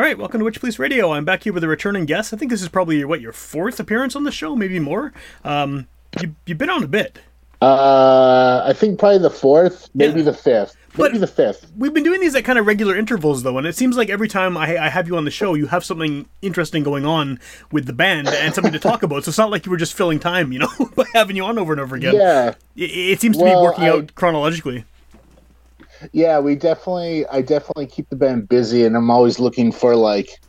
All right, welcome to Witchpolice Radio. I'm back here with a returning guest. I think this is probably what your fourth appearance on the show, maybe more. Um, you you've been on a bit. Uh, I think probably the fourth, maybe Yeah. the fifth, maybe But- the fifth. We've been doing these at kind of regular intervals, though, and it seems like every time I, I have you on the show, you have something interesting going on with the band and something to talk about. So it's not like you were just filling time, you know, by having you on over and over again. Yeah, It, it seems to Well, be working I- out chronologically. Yeah. We definitely, I definitely keep the band busy, and I'm always looking for like,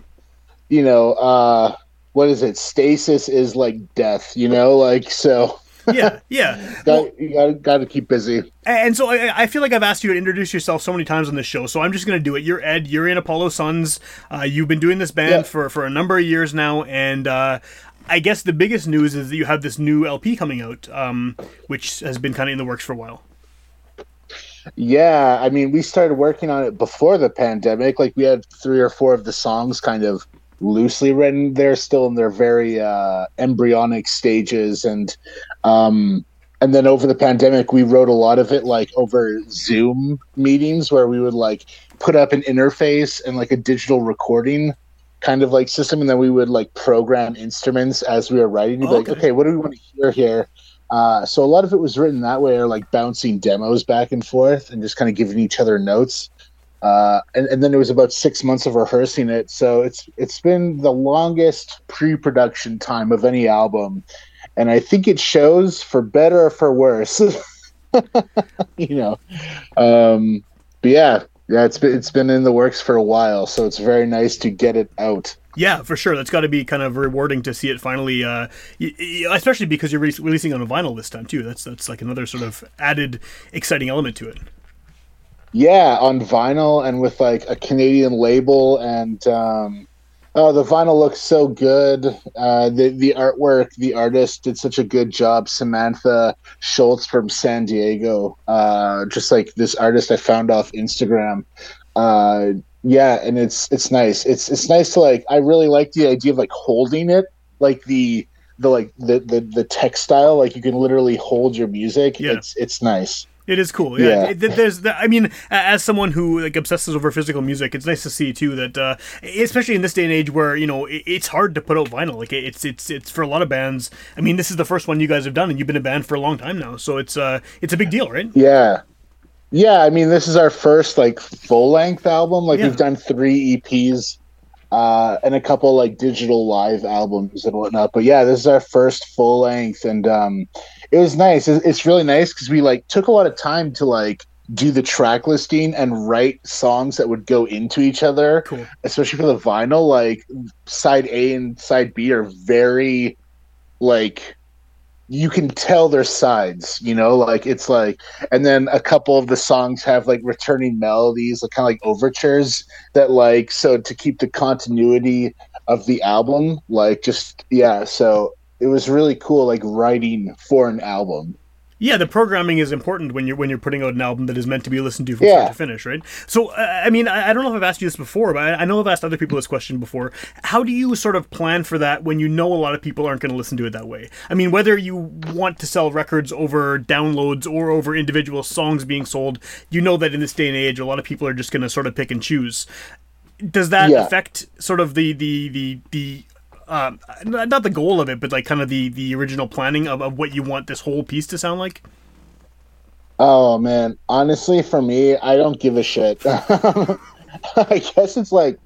you know, uh, what is it? Stasis is like death, you know, like so. Yeah, yeah. Got, you got, to keep busy. And so I, I feel like I've asked you to introduce yourself so many times on this show, so I'm just going to do it. You're Ed. You're in Apollo Suns. Uh, you've been doing this band Yeah. for for a number of years now, and uh, I guess the biggest news is that you have this new LP coming out, um, which has been kind of in the works for a while. Yeah, I mean, we started working on it before the pandemic. Like we had three or four of the songs kind of loosely written. They're still in their very uh, embryonic stages, and um, and then over the pandemic, we wrote a lot of it like over Zoom meetings where we would like put up an interface and like a digital recording kind of like system, and then we would like program instruments as we were writing. You'd be like, Okay. okay, what do we want to hear here? Uh, so a lot of it was written that way, or like bouncing demos back and forth, and just kind of giving each other notes. Uh, and, and then it was about six months of rehearsing it. So it's it's been the longest pre-production time of any album, and I think it shows for better or for worse. you know, um, but yeah, yeah, it's been it's been in the works for a while, so it's very nice to get it out. Yeah, for sure. That's got to be kind of rewarding to see it finally, uh, y- y- especially because you're re- releasing on a vinyl this time too. That's that's like another sort of added exciting element to it. Yeah, on vinyl and with like a Canadian label, and um, oh, the vinyl looks so good. Uh, the the artwork, the artist did such a good job. Samantha Schultz from San Diego, uh, just like this artist I found off Instagram. Uh, yeah, and it's it's nice. It's it's nice to like. I really like the idea of like holding it, like the the like the the, the textile. Like you can literally hold your music. Yeah. It's it's nice. It is cool. Yeah. Yeah. There's, I mean, as someone who like obsesses over physical music, it's nice to see too that, uh, especially in this day and age where you know it, it's hard to put out vinyl. Like it's it's it's for a lot of bands. I mean, this is the first one you guys have done, and you've been a band for a long time now, so it's uh it's a big deal, right? Yeah. Yeah, I mean this is our first like full length album. Like Yeah. we've done three EPs uh and a couple like digital live albums and whatnot. But yeah, this is our first full length and um it was nice. It's really nice because we like took a lot of time to like do the track listing and write songs that would go into each other Cool. especially for the vinyl like side a and side b are very like you can tell their sides you know like it's like and then a couple of the songs have like returning melodies like kind of like overtures that like so to keep the continuity of the album like just yeah so it was really cool like writing for an album Yeah, the programming is important when you're when you're putting out an album that is meant to be listened to from Yeah. start to finish, right? So, uh, I mean, I, I don't know if I've asked you this before, but I, I know I've asked other people this question before. How do you sort of plan for that when you know a lot of people aren't going to listen to it that way? I mean, whether you want to sell records over downloads or over individual songs being sold, you know that in this day and age, a lot of people are just going to sort of pick and choose. Does that Yeah. affect sort of the the the the um, not the goal of it, but like kind of the the original planning of, of what you want this whole piece to sound like? Oh man, honestly, for me, I don't give a shit. I guess it's like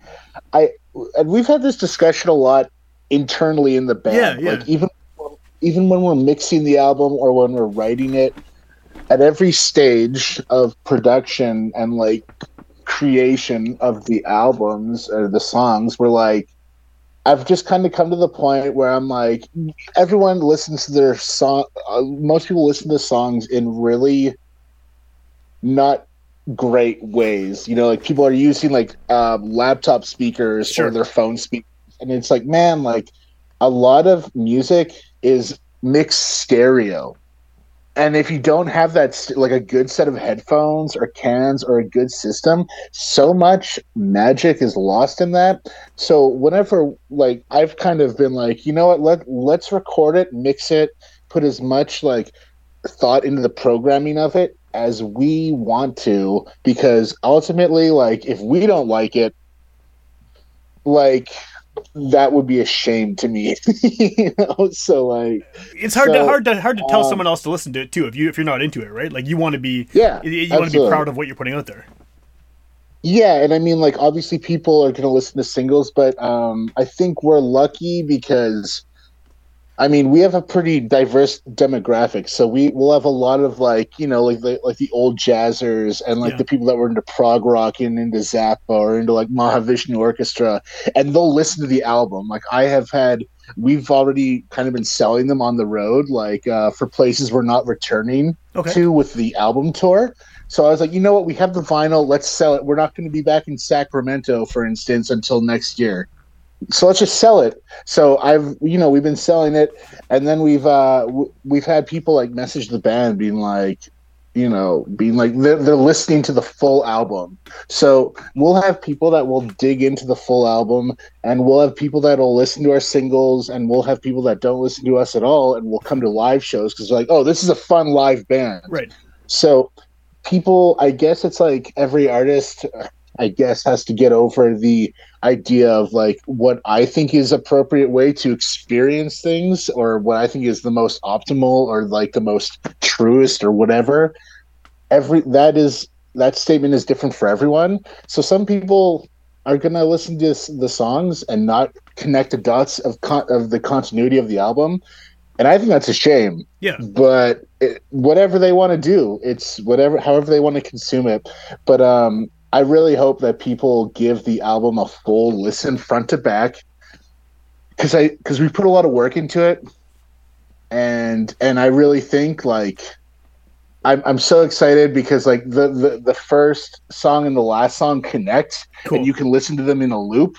I and we've had this discussion a lot internally in the band. Yeah, yeah. Like even even when we're mixing the album or when we're writing it, at every stage of production and like creation of the albums or the songs, we're like, I've just kind of come to the point where I'm like, everyone listens to their song. Uh, most people listen to songs in really not great ways. You know, like people are using like um, laptop speakers Sure. or their phone speakers, and it's like, man, like a lot of music is mixed stereo. And if you don't have that, like a good set of headphones or cans or a good system, so much magic is lost in that. So whenever, like, I've kind of been like, you know what, let let's record it, mix it, put as much like thought into the programming of it as we want to, because ultimately, like, if we don't like it, like that would be a shame to me. you know, so like, It's hard to hard to hard to tell um, someone else to listen to it too if you if you're not into it, right? Like you want to be yeah, you, you want to be proud of what you're putting out there. Yeah, and I mean, like, obviously, people are going to listen to singles, but um, I think we're lucky because, I mean, we have a pretty diverse demographic. So we will have a lot of like, you know, like the like the old jazzers and like Yeah. the people that were into prog rock and into Zappa or into like Mahavishnu Orchestra, and they'll listen to the album. Like I have had, we've already kind of been selling them on the road, like uh, for places we're not returning Okay. to with the album tour. So I was like, you know what? We have the vinyl. Let's sell it. We're not going to be back in Sacramento, for instance, until next year. So let's just sell it. So I've, you know, we've been selling it, and then we've uh w- we've had people like message the band, being like, you know, being like they're, they're listening to the full album. So we'll have people that will dig into the full album, and we'll have people that will listen to our singles, and we'll have people that don't listen to us at all, and will come to live shows because like, oh, this is a fun live band. Right. So people, I guess it's like every artist, I guess, has to get over the idea of like what I think is appropriate way to experience things or what I think is the most optimal or like the most truest or whatever. Every that is that statement is different for everyone. So some people are gonna listen to the songs and not connect the dots of con- of the continuity of the album, and I think that's a shame Yeah. but it, whatever they want to do it's whatever however they want to consume it but um i really hope that people give the album a full listen front to back because i because we put a lot of work into it. And and i really think like I'm, I'm so excited because like the, the the first song and the last song connect Cool. and you can listen to them in a loop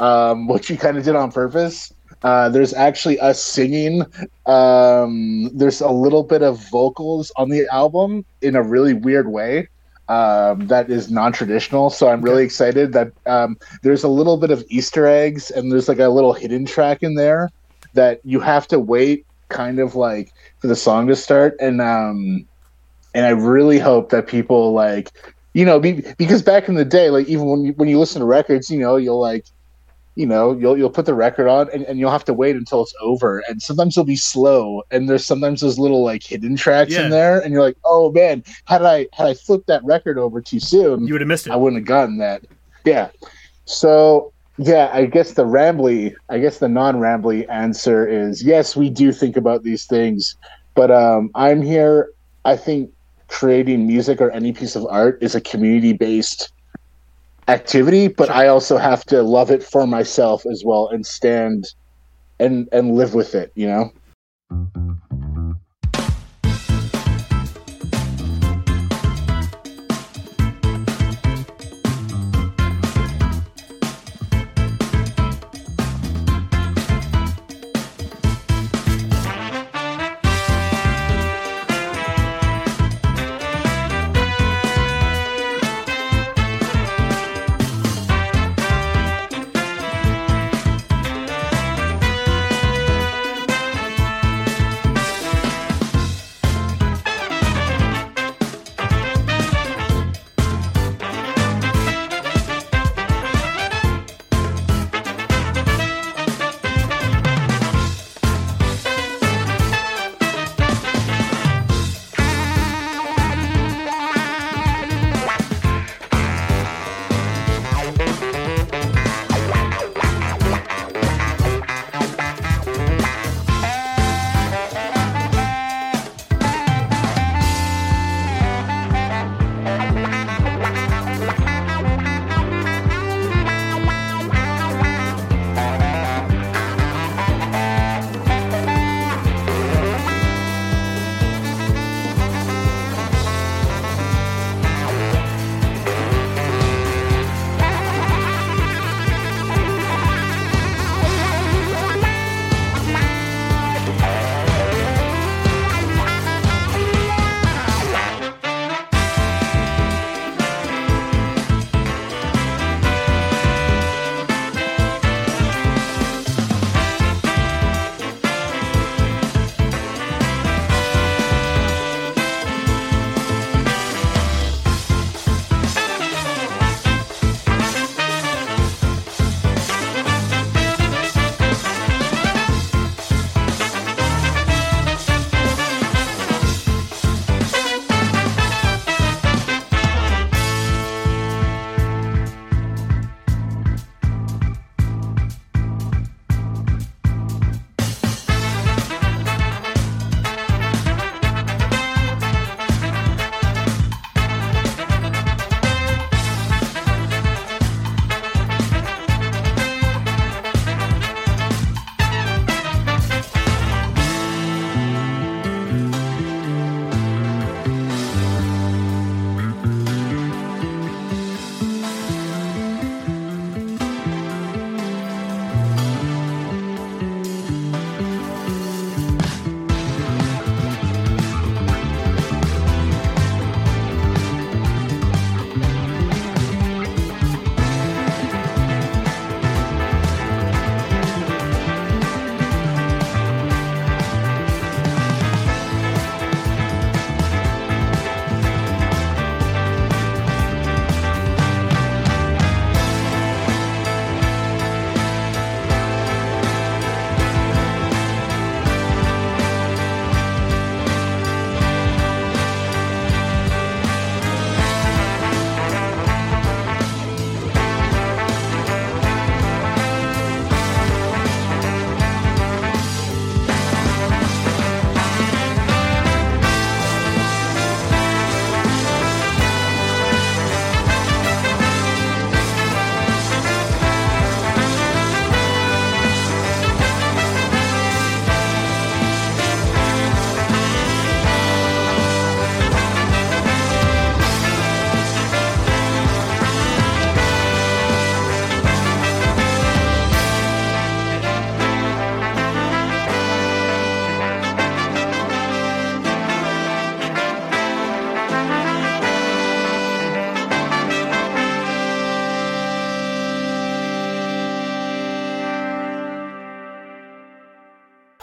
um which you kind of did on purpose. Uh, there's actually us singing um, there's a little bit of vocals on the album in a really weird way um, that is non-traditional. So i'm really excited that um, there's a little bit of easter eggs and there's like a little hidden track in there that you have to wait kind of like for the song to start. And um and i really hope that people like you know be, because back in the day like even when you when you listen to records you know you'll like you know you'll you'll put the record on and, and you'll have to wait until it's over and sometimes it'll be slow and there's sometimes those little like hidden tracks Yeah. in there and you're like oh man had i had i flipped that record over too soon You would have missed it. I wouldn't have gotten that. Yeah. So yeah, I guess the rambly, I guess the non-rambly answer is yes, we do think about these things, but um, I'm here. I think creating music or any piece of art is a community-based activity, but I also have to love it for myself as well and stand and and live with it. You know.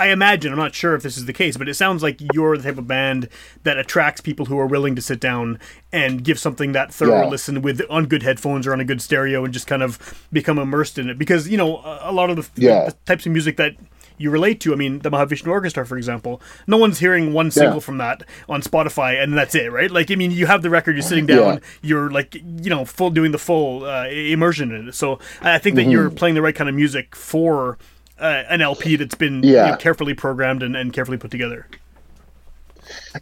I imagine, I'm not sure if this is the case, but it sounds like you're the type of band that attracts people who are willing to sit down and give something that thorough Yeah. listen with on good headphones or on a good stereo and just kind of become immersed in it. Because, you know, a lot of the, Yeah. the types of music that you relate to, I mean, the Mahavishnu Orchestra, for example, no one's hearing one single Yeah. from that on Spotify and that's it, right? Like, I mean, you have the record, you're sitting down, Yeah. you're like, you know, full doing the full uh, immersion in it. So I think that Mm-hmm. you're playing the right kind of music for uh, an LP that's been you know, carefully programmed and, and carefully put together.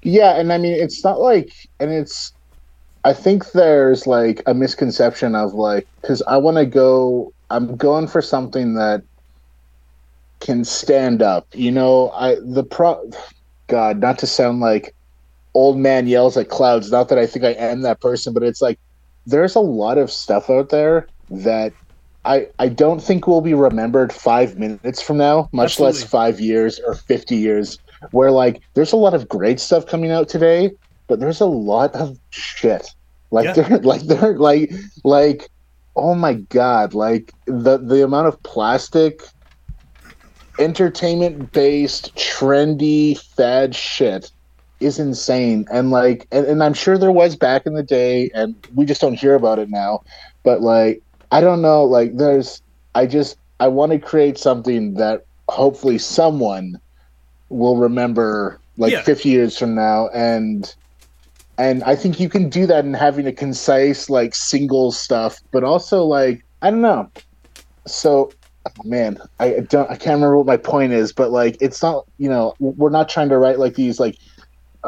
Yeah, and I mean it's not like and it's I think there's like a misconception of like cuz I want to go I'm going for something that can stand up. You know, I the pro god, not to sound like old man yells at clouds, not that I think I am that person, but it's like there's a lot of stuff out there that I, I don't think we'll be remembered five minutes from now, much less five years or 50 years, where like there's a lot of great stuff coming out today, but there's a lot of shit. Like Yeah. they're like they're like like oh my god, like the the amount of plastic entertainment based trendy fad shit is insane and like and, and i'm sure there was back in the day and we just don't hear about it now but like i don't know like there's i just i want to create something that hopefully someone will remember like Yeah. 50 years from now and and i think you can do that in having a concise like single stuff but also like i don't know so oh, man i don't i can't remember what my point is but like it's not you know we're not trying to write like these like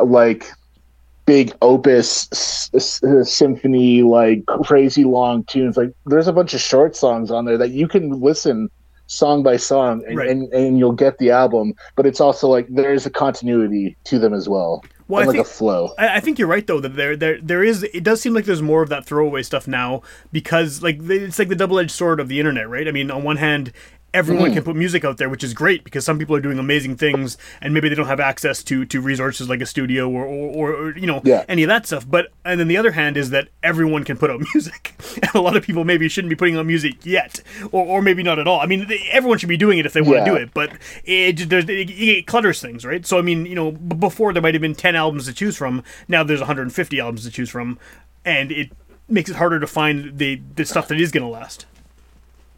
like big opus s- s- symphony like crazy long tunes like there's a bunch of short songs on there that you can listen song by song and, Right. and, and you'll get the album but it's also like there's a continuity to them as well Well, I like think- a flow I, I think you're right though that there there there is it does seem like there's more of that throwaway stuff now because like it's like the double edged sword of the internet, right? I mean, on one hand. Everyone mm. can put music out there, which is great because some people are doing amazing things, and maybe they don't have access to to resources like a studio or or, or, or you know Yeah. any of that stuff. But and then the other hand is that everyone can put out music, and a lot of people maybe shouldn't be putting out music yet, or, or maybe not at all. I mean, they, everyone should be doing it if they want to Yeah. do it, but it, just- it, it clutters things, right? So I mean, you know, b- before there might have been ten albums to choose from. Now there's 150 albums to choose from, and it makes it harder to find the the stuff that is going to last.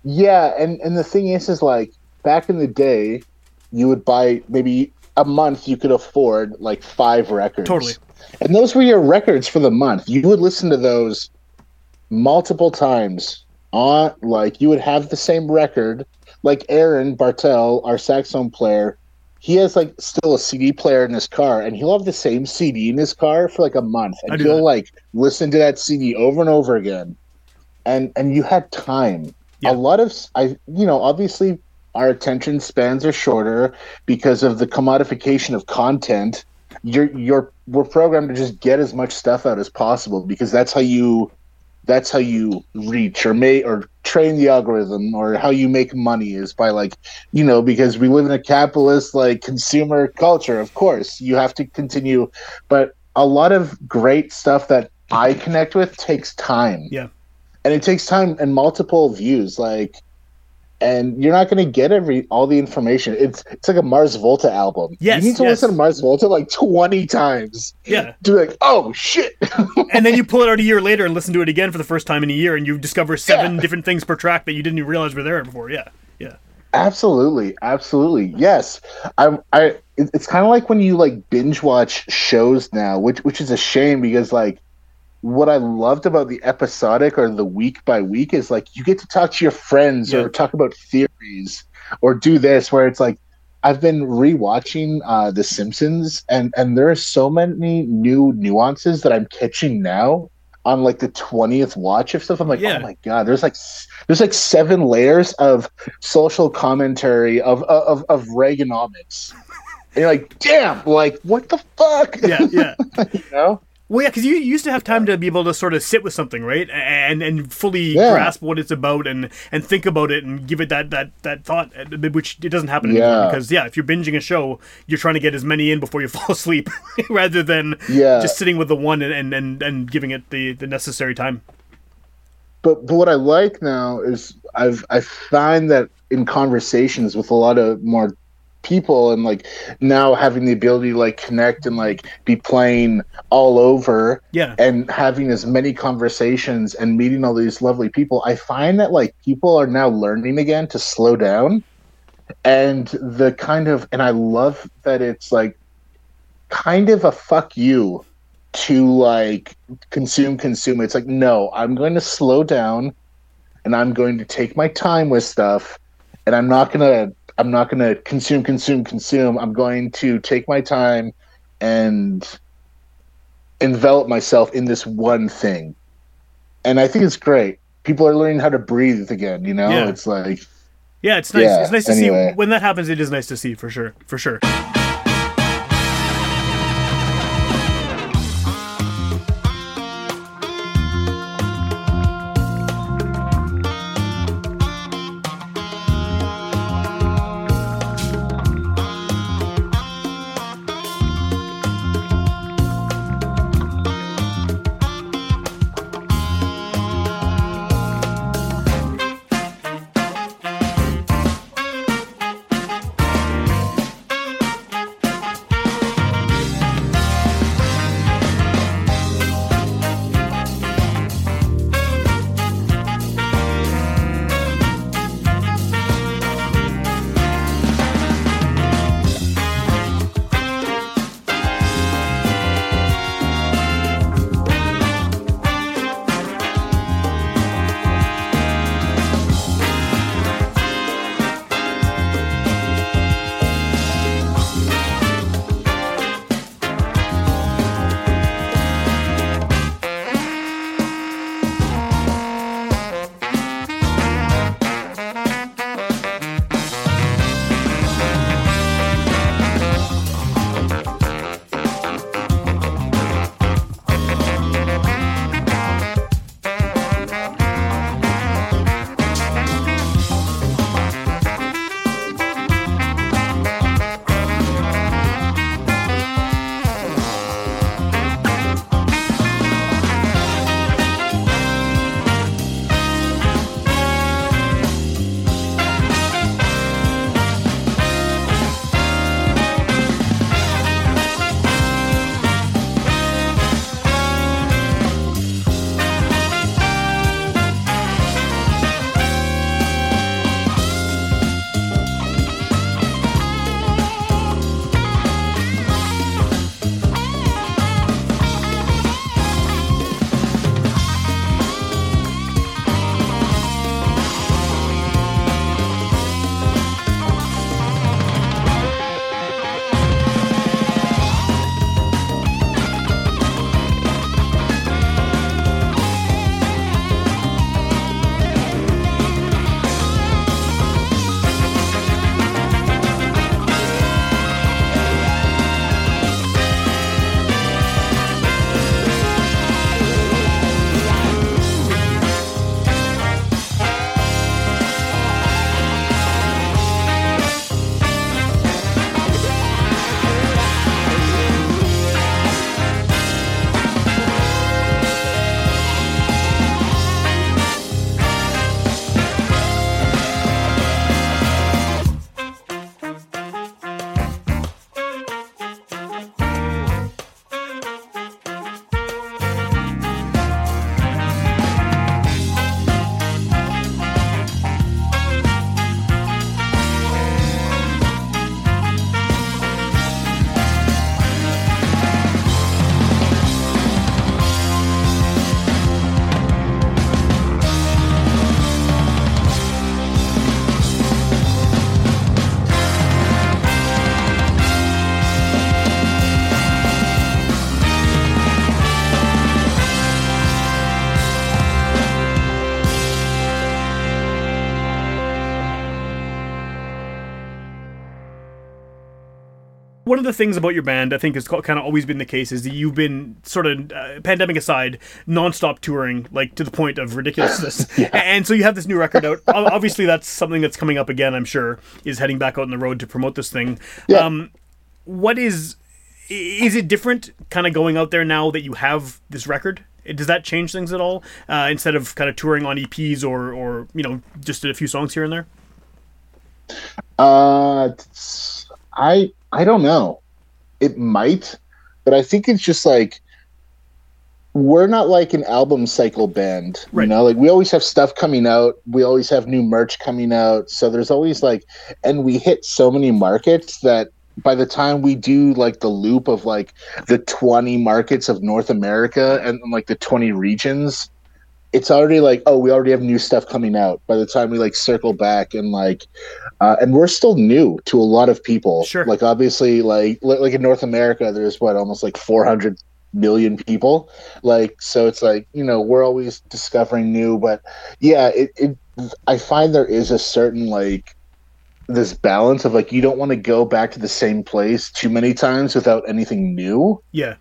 Yeah, and and the thing is, is like back in the day, you would buy maybe a month. You could afford like five records. Totally. And those were your records for the month. You would listen to those multiple times on like you would have the same record. Like Aaron Bartel, our saxophone player, he has like still a CD player in his car, and he'll have the same CD in his car for like a month, and he'll that. like listen to that CD over and over again. And and you had time. Yeah. A lot of I you know, obviously our attention spans are shorter because of the commodification of content. You're you're we're programmed to just get as much stuff out as possible because that's how you that's how you reach or may or train the algorithm or how you make money is by like you know because we live in a capitalist like consumer culture of course you have to continue but a lot of great stuff that i connect with takes time Yeah. And it takes time and multiple views like and you're not going to get every all the information it's it's like a mars volta album Yes, you need to yes. listen to mars volta like 20 times Yeah, to be like oh shit and then you pull it out a year later and listen to it again for the first time in a year, and you discover seven Yeah. different things per track that you didn't even realize were there before. Yeah, yeah, Absolutely, absolutely, yes. I, I, it's kind of like when you like binge watch shows now, which which is a shame because like what I loved about the episodic or the week by week is like you get to talk to your friends Yeah. or talk about theories or do this where it's like I've been rewatching uh, The Simpsons and and there are so many new nuances that I'm catching now on like the twentieth watch of stuff. I'm like, Yeah. oh my god, there's like there's like seven layers of social commentary of of of Reaganomics. And you're like, damn, like what the fuck? yeah, yeah. you know? Well, yeah, because you used to have time to be able to sort of sit with something, right, and and fully Yeah. grasp what it's about and and think about it and give it that that that thought, uh, which it doesn't happen anymore. Yeah. Because yeah, if you're binging a show, you're trying to get as many in before you fall asleep, rather than Yeah. just sitting with the one and and and, and giving it the the necessary time. but but what I like now is I've I find that in conversations with a lot of more people and like now having the ability to like connect and like be playing all over Yeah. and having as many conversations and meeting all these lovely people i find that like people are now learning again to slow down and the kind of and i love that it's like kind of a fuck you to like consume consume it's like no i'm going to slow down and i'm going to take my time with stuff and i'm not going to i'm not going to consume consume consume i'm going to take my time and envelop myself in this one thing and i think it's great people are learning how to breathe again you know Yeah. it's like Yeah, it's nice. Yeah, it's nice to anyway. see when that happens. It is nice to see for sure. For sure. One of the things about your band, I think, has kind of always been the case, is that you've been sort of uh, pandemic aside, nonstop touring, like to the point of ridiculousness. And so you have this new record out. Obviously, that's something that's coming up again. I'm sure is heading back out on the road to promote this thing. Yeah. Um, what is is it different, kind of going out there now that you have this record? Does that change things at all? Uh, instead of kind of touring on EPs or or you know just a few songs here and there. Uh, I I don't know. It might, but I think it's just like we're not like an album cycle band. Right. You know, like we always have stuff coming out. We always have new merch coming out. So there's always like and we hit so many markets that by the time we do like the loop of like the 20 markets of North America and, and, like the 20 regions, it's already like, oh, we already have new stuff coming out by the time we like circle back and like uh, and we're still new to a lot of people. Sure. Like obviously like like in North America there's what almost like 400 million people. Like so it's like, you know, we're always discovering new, but yeah, it, it I find there is a certain like this balance of like you don't want to go back to the same place too many times without anything new Yeah.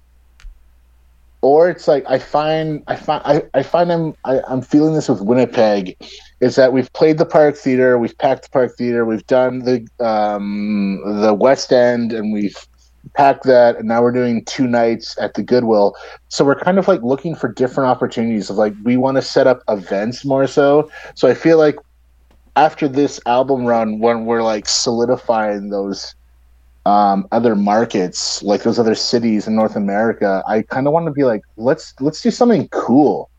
Or it's like I find I find I, I find I'm I, I'm feeling this with Winnipeg is that we've played the Park Theater, we've packed the Park Theater, we've done the um the West End and we've packed that and now we're doing two nights at the Goodwill. So we're kind of like looking for different opportunities of like we want to set up events more so. So I feel like after this album run when we're like solidifying those um, other markets, like those other cities in North America, I kind of want to be like, let's let's do something cool,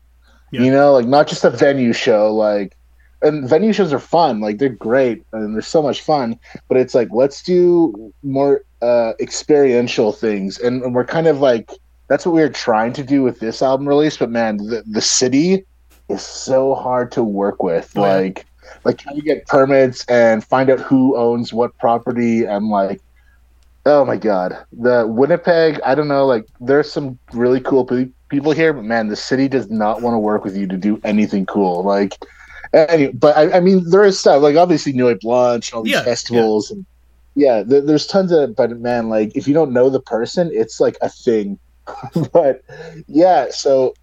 Yeah. you know, like not just a venue show, like. And venue shows are fun, like they're great, and they're so much fun. But it's like let's do more uh, experiential things, and, and we're kind of like that's what we were trying to do with this album release. But man, the the city is so hard to work with. Oh, yeah. like like trying to get permits and find out who owns what property and like oh my god. The winnipeg i don't know like there's some really cool pe- people here but man the city does not want to work with you to do anything cool like any, but I, I mean there is stuff like obviously Nuit Blanche all these Yeah, festivals and yeah there, there's tons of but man like if you don't know the person it's like a thing. But yeah so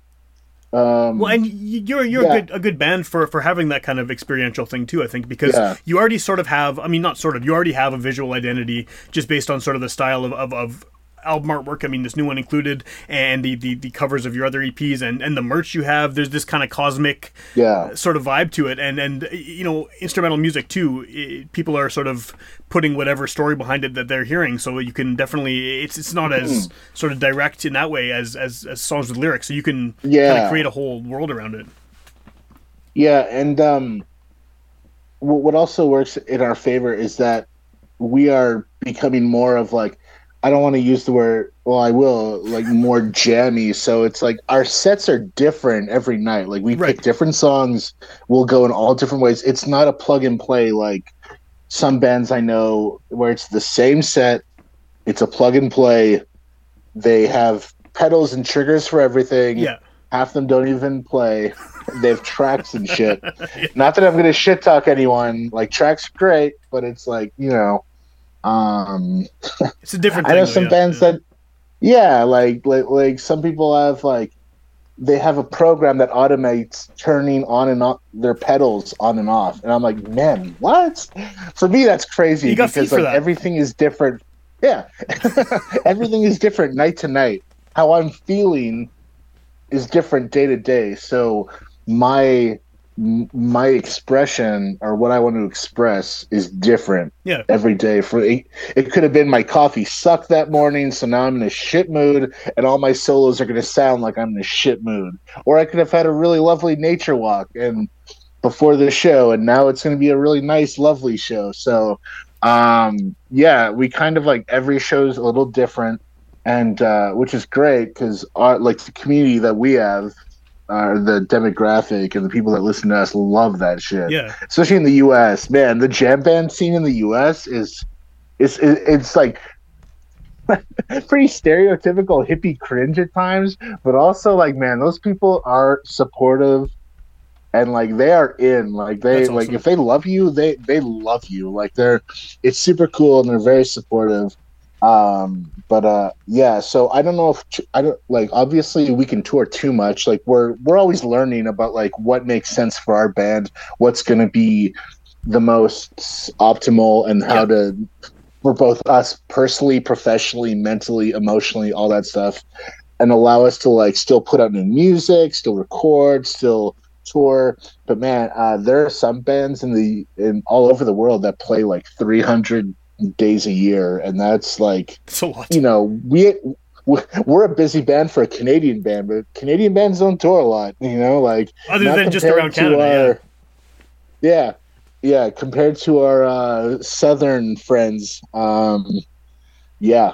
um Well, and you're you're Yeah. a good a good band for for having that kind of experiential thing too. I think because Yeah. you already sort of have. I mean, not sort of. You already have a visual identity just based on sort of the style of of. of album artwork i mean this new one included and the, the the covers of your other eps and and the merch you have there's this kind of cosmic yeah. sort of vibe to it. And and you know instrumental music too i people are sort of putting whatever story behind it that they're hearing. So you can definitely it's it's not as sort of direct in that way as as, as songs with lyrics. So you can kind Yeah. of create a whole world around it. Yeah, and um, what what also works in our favor is that we are becoming more of like I don't want to use the word well I will like more jammy so it's like our sets are different every night like we Right. pick different songs we'll go in all different ways it's not a plug and play like some bands I know where it's the same set it's a plug and play they have pedals and triggers for everything yeah half them don't even play. They have tracks and shit. Not that I'm gonna shit talk anyone. Like tracks are great, but it's like you know, um, it's a different I know some yeah. bands that, yeah, like like like some people have like they have a program that automates turning on and off their pedals on and off, and I'm like, man, what? For me, that's crazy You got because like that. everything is different. Yeah, everything is different night to night. How I'm feeling is different day to day. So my my expression or what I want to express is different yeah every day. For it, it could have been my coffee sucked that morning, so now I'm in a shit mood, and all my solos are going to sound like I'm in a shit mood. Or I could have had a really lovely nature walk and before the show, and now it's going to be a really nice, lovely show. So, um, yeah, we kind of like every show's a little different, and uh, which is great because our like the community that we have. Uh, the demographic and the people that listen to us love that shit yeah especially in the U.S. Man, the jam band scene in the U.S. is is it's like pretty stereotypical hippie cringe at times, but also like man, those people are supportive and like they are in like they That's like if they love you, they they love you. Like they're it's super cool and they're very supportive. Um, but uh, yeah. So I don't know if I don't like. Obviously, we can tour too much. Like we're we're always learning about like what makes sense for our band, what's going to be the most optimal, and how to for both us personally, professionally, mentally, emotionally, all that stuff, and allow us to like still put out new music, still record, still tour. But man, uh, there are some bands in the in all over the world that play like 300 days a year, and that's like It's a lot. you know we we're a busy band for a Canadian band, but Canadian bands don't tour a lot. You know, like Other than just around Canada. yeah. yeah, yeah, compared to our uh, southern friends. Um, yeah,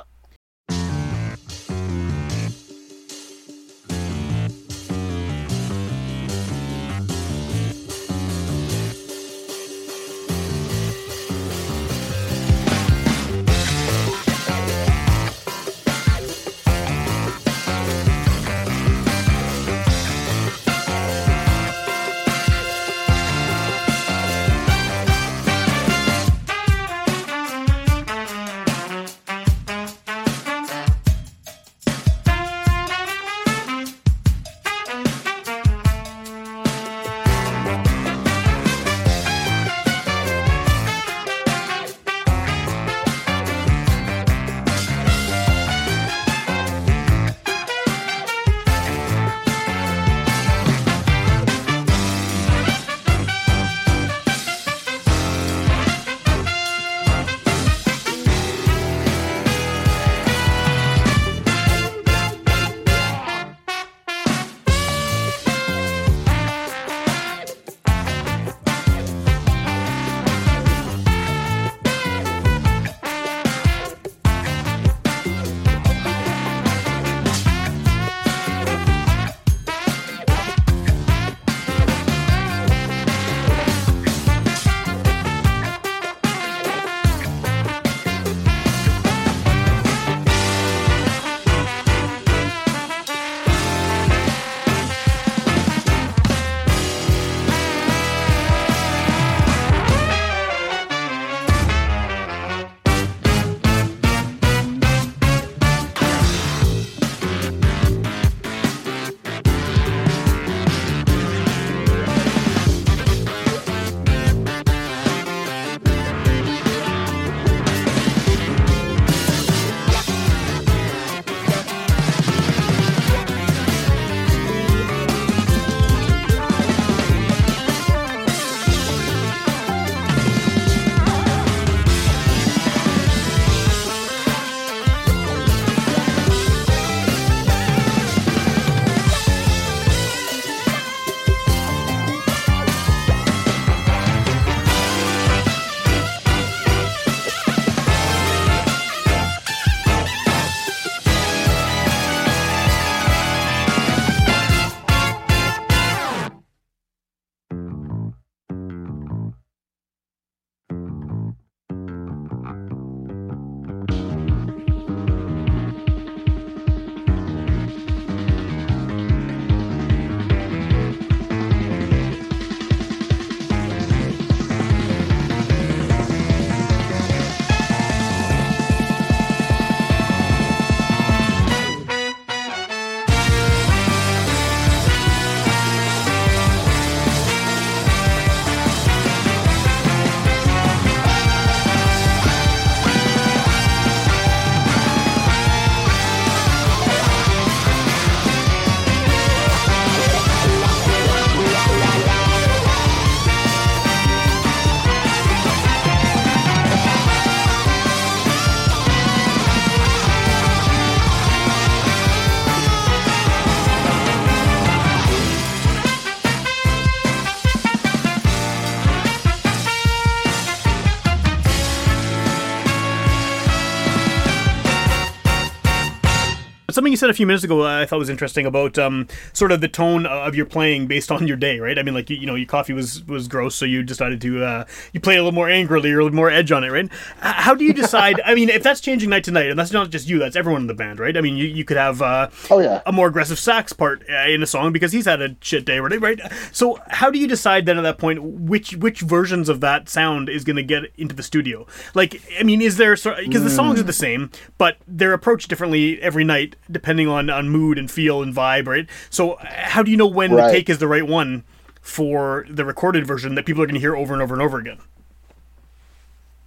something you said a few minutes ago I thought was interesting about um, sort of the tone of your playing based on your day, right? I mean, like you, you know, your coffee was was gross, so you decided to uh, you play a little more angrily or a little more edge on it, right? How do you decide? I mean, if that's changing night to night, and that's not just you, that's everyone in the band, right? I mean, you, you could have uh, Oh, yeah. a more aggressive sax part uh, in a song because he's had a shit day, right? Right. So how do you decide then at that point which which versions of that sound is going to get into the studio? Like, I mean, is there because the songs are the same, but they're approached differently every night depending on on mood and feel and vibe, right? So how do you know when Right. the take is the right one for the recorded version that people are going to hear over and over and over again?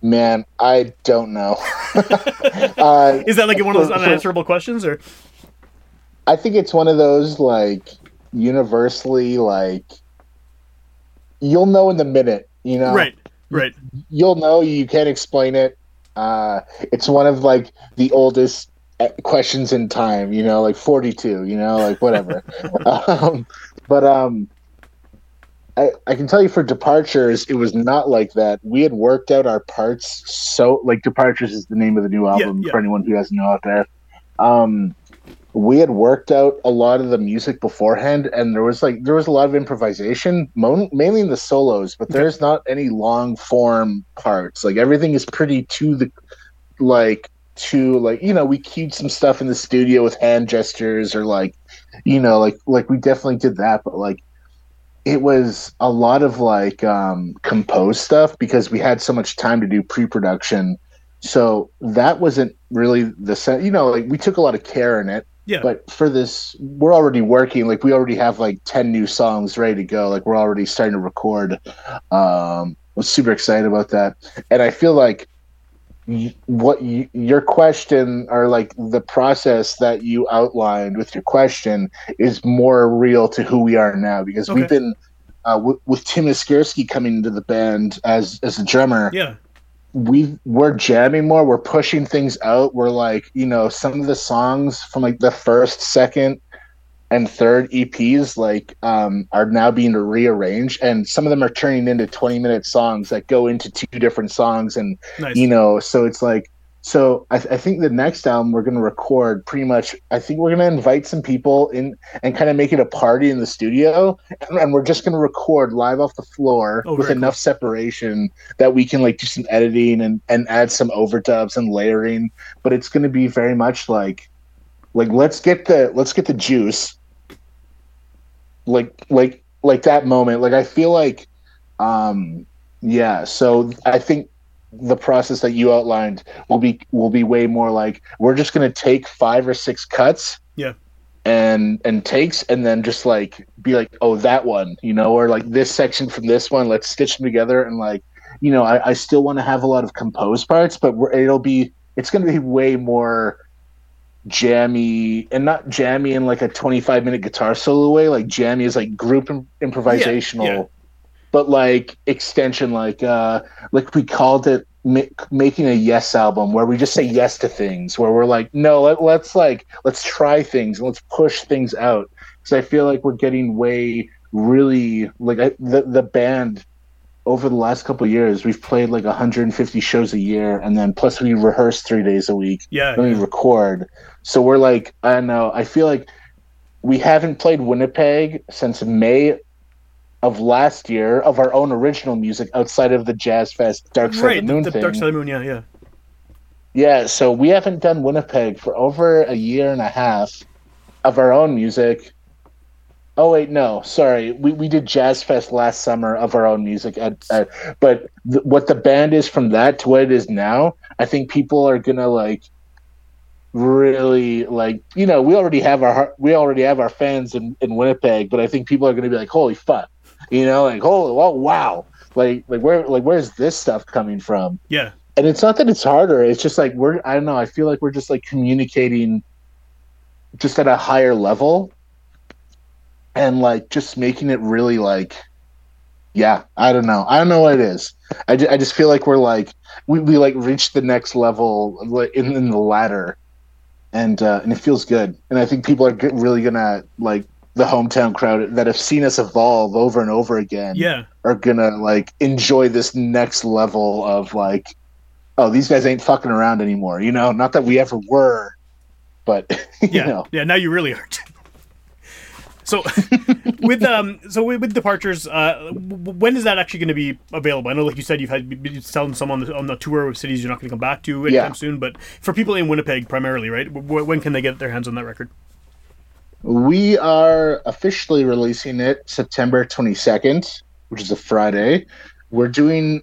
Man, I don't know. uh, Is that like one of those unanswerable questions, or I think it's one of those like universally like you'll know in the minute, you know. right, right? You'll know you can't explain it. Uh, it's one of like the oldest questions in time. You know, like forty two. You know, like whatever. um, but um, I, I can tell you for departures, it was not like that. We had worked out our parts so like departures is the name of the new album yeah. for anyone who doesn't know out there. Um, we had worked out a lot of the music beforehand, and there was like there was a lot of improvisation, mo- mainly in the solos, but there's not any long form parts. Like everything is pretty to the like to like you know we cued some stuff in the studio with hand gestures or like you know like like we definitely did that, but like it was a lot of like um composed stuff because we had so much time to do pre-production. So that wasn't really the set you know like we took a lot of care in it Yeah. but for this we're already working like we already have like 10 new songs ready to go like we're already starting to record. Um i'm super excited about that. And i feel like what you, your question or like the process that you outlined with your question is more real to who we are now because we've been uh, w- with Tim Iskierski coming into the band as as a drummer yeah. we we're jamming more we're pushing things out we're like you know some of the songs from like the first second and third eps like um are now being rearranged and some of them are turning into 20 minute songs that go into two different songs and Nice. you know so it's like so I, I think the next album we're going to record pretty much i think we're going to invite some people in and kind of make it a party in the studio and, and we're just going to record live off the floor Oh, with enough separation that we can like do some editing and and add some overdubs and layering but it's going to be very much like like let's get the let's get the juice like like like that moment like i feel like um yeah so i think the process that you outlined will be will be way more like we're just going to take five or six cuts Yeah. and and takes and then just like be like oh that one you know or like this section from this one let's stitch them together and like you know i, I still want to have a lot of composed parts but we're, it'll be it's going to be way more jammy and not jammy in like a 25 minute guitar solo way like jammy is like group im- improvisational yeah. but like extension like uh like we called it ma- making a yes album where we just say yes to things where we're like no let, let's like let's try things and let's push things out because i feel like we're getting way really like I, the the band over the last couple years we've played like 150 shows a year and then plus we rehearse three days a week Yeah. then we record so we're like i don't know i feel like we haven't played winnipeg since may of last year of our own original music outside of the jazz fest dark side Right. of the moon the thing Dark Side of the Moon. Yeah. Yeah. yeah so we haven't done winnipeg for over a year and a half of our own music oh wait no sorry. We, we did jazz fest last summer of our own music at, at but th- what the band is from that to what it is now i think people are gonna like really like you know we already have our we already have our fans in, in winnipeg but i think people are gonna be like holy fuck you know like holy oh wow. Like like where like where's this stuff coming from? Yeah. and it's not that it's harder it's just like we're i don't know i feel like we're just like communicating just at a higher level and like just making it really like yeah i don't know i don't know what it is i, ju- I just feel like we're like we, we like reached the next level like, in, in the ladder and uh and it feels good and i think people are g- really gonna like the hometown crowd that have seen us evolve over and over again Yeah. are gonna like enjoy this next level of like oh these guys ain't fucking around anymore you know not that we ever were but you Yeah. know Yeah. Now you really aren't. So, with um, so with, with departures, uh, w- when is that actually going to be available? I know, like you said, you've had been selling some on the on the tour of cities you're not going to come back to anytime Yeah. soon. But for people in Winnipeg, primarily, right? W- when can they get their hands on that record? we are officially releasing it september 22nd which is a friday we're doing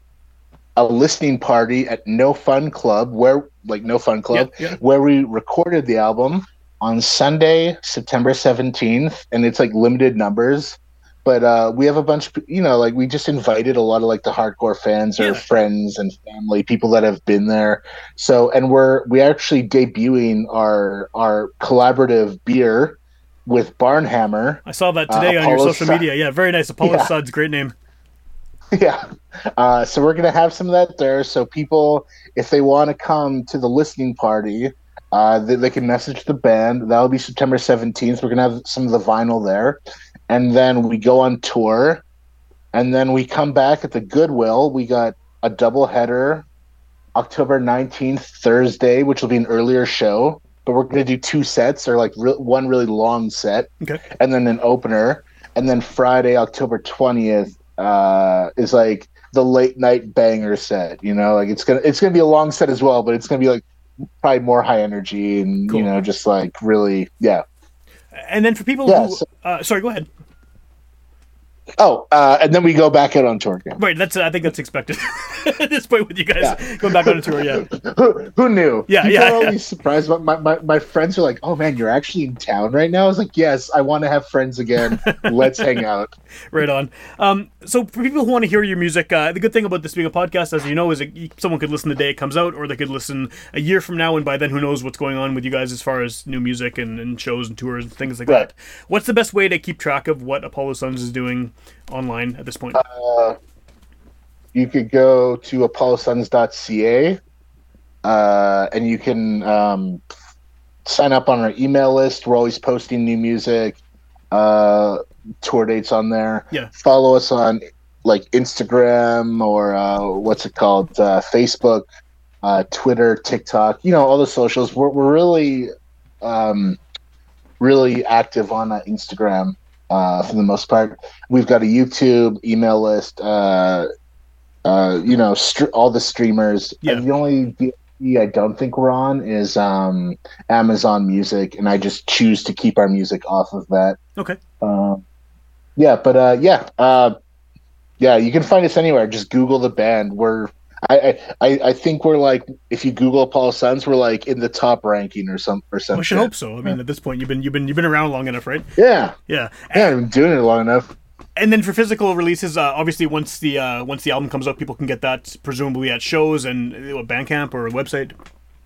a listening party at no fun club where like no fun club Yeah, yeah. where we recorded the album on sunday september 17th and it's like limited numbers but uh, we have a bunch of you know like we just invited a lot of like the hardcore fans or Yeah. friends and family people that have been there so and we're we actually debuting our our collaborative beer with Barn Hammer I saw that Uh, today on your social Sun- media. Yeah, very nice. Apollo Yeah. Suds, great name. yeah. Uh, so we're gonna have some of that there. So people, if they want to come to the listening party, uh, they, they can message the band. That'll be September seventeenth. We're gonna have some of the vinyl there, and then we go on tour, and then we come back at the Goodwill. We got a double header, October nineteenth, Thursday, which will be an earlier show. But we're gonna do two sets, or like re- one really long set, Okay. and then an opener, and then Friday, October twentieth, uh, is like the late night banger set. You know, like it's gonna it's gonna be a long set as well, but it's gonna be like probably more high energy and Cool. you know just like really yeah. And then for people Yeah, who, so- uh, sorry, go ahead. Oh, uh, and then we go back out on tour again. Right, that's I think that's expected at this point with you guys going back on a tour. Yeah, Who, who knew? Yeah, People yeah, are always surprised. My, my, my, my friends are like, "Oh man, you're actually in town right now." I was like, "Yes, I want to have friends again. Let's hang out." right on. Um, so for people who want to hear your music, uh, the good thing about this being a podcast, as you know, is that someone could listen the day it comes out, or they could listen a year from now, and by then, who knows what's going on with you guys as far as new music and, and shows and tours and things like Right. that. What's the best way to keep track of what Apollo Suns is doing online at this point? You could go to apollosuns.ca uh, and you can um, sign up on our email list. We're always posting new music, uh, tour dates on there. Yeah. Follow us on like Instagram or uh, what's it called? Uh, Facebook, uh, Twitter, TikTok, you know, all the socials. We're, we're really, um, really active on uh, Instagram uh, for the most part. We've got a YouTube email list. Uh, uh, you know, str- all the streamers. Yeah. And the only DSP I don't think we're on is um, Amazon Music, and I just choose to keep our music off of that. Okay. Um, yeah, but uh, yeah, uh, yeah, you can find us anywhere. Just Google the band. We're I, I, I think we're like if you Google Apollo Suns, we're like in the top ranking or some or I something. should hope so. I mean, at this point, you've been you've been you've been around long enough, right? Yeah, Yeah. yeah, I've been doing it long enough. And then for physical releases, uh, obviously once the uh, once the album comes out, people can get that presumably at shows and uh, Bandcamp or a website.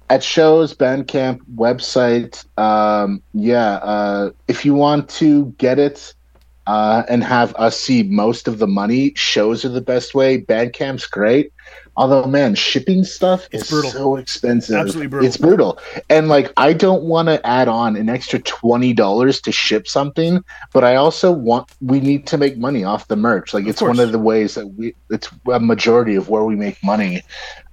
at shows, Bandcamp, website. Um, yeah, uh, if you want to get it uh, and have us see most of the money, shows are the best way. Bandcamp's great. Although, man, shipping stuff It's is brutal. so expensive. Absolutely brutal. It's brutal. And like, I don't want to add on an extra twenty dollars to ship something, but I also want we need to make money off the merch. Like, Of it's course. one of the ways that we. It's a majority of where we make money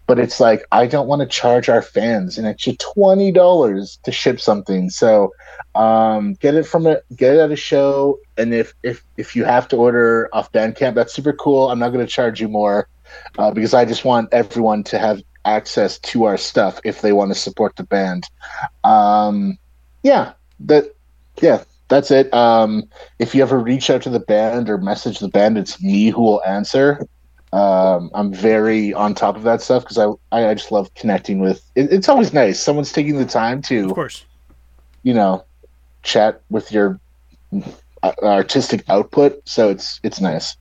but it's like I don't want to charge our fans an extra twenty dollars to ship something. So um, get it from a get it at a show, and if if if you have to order off Bandcamp, that's super cool. I'm not going to charge you more uh, because I just want everyone to have access to our stuff if they want to support the band. Um, yeah, that yeah. That's it. Um, if you ever reach out to the band or message the band, it's me who will answer um, I'm very on top of that stuff because I, I just love connecting with. It, it's always nice. Someone's taking the time to, Of course. you know chat with your uh, artistic output. So it's it's nice.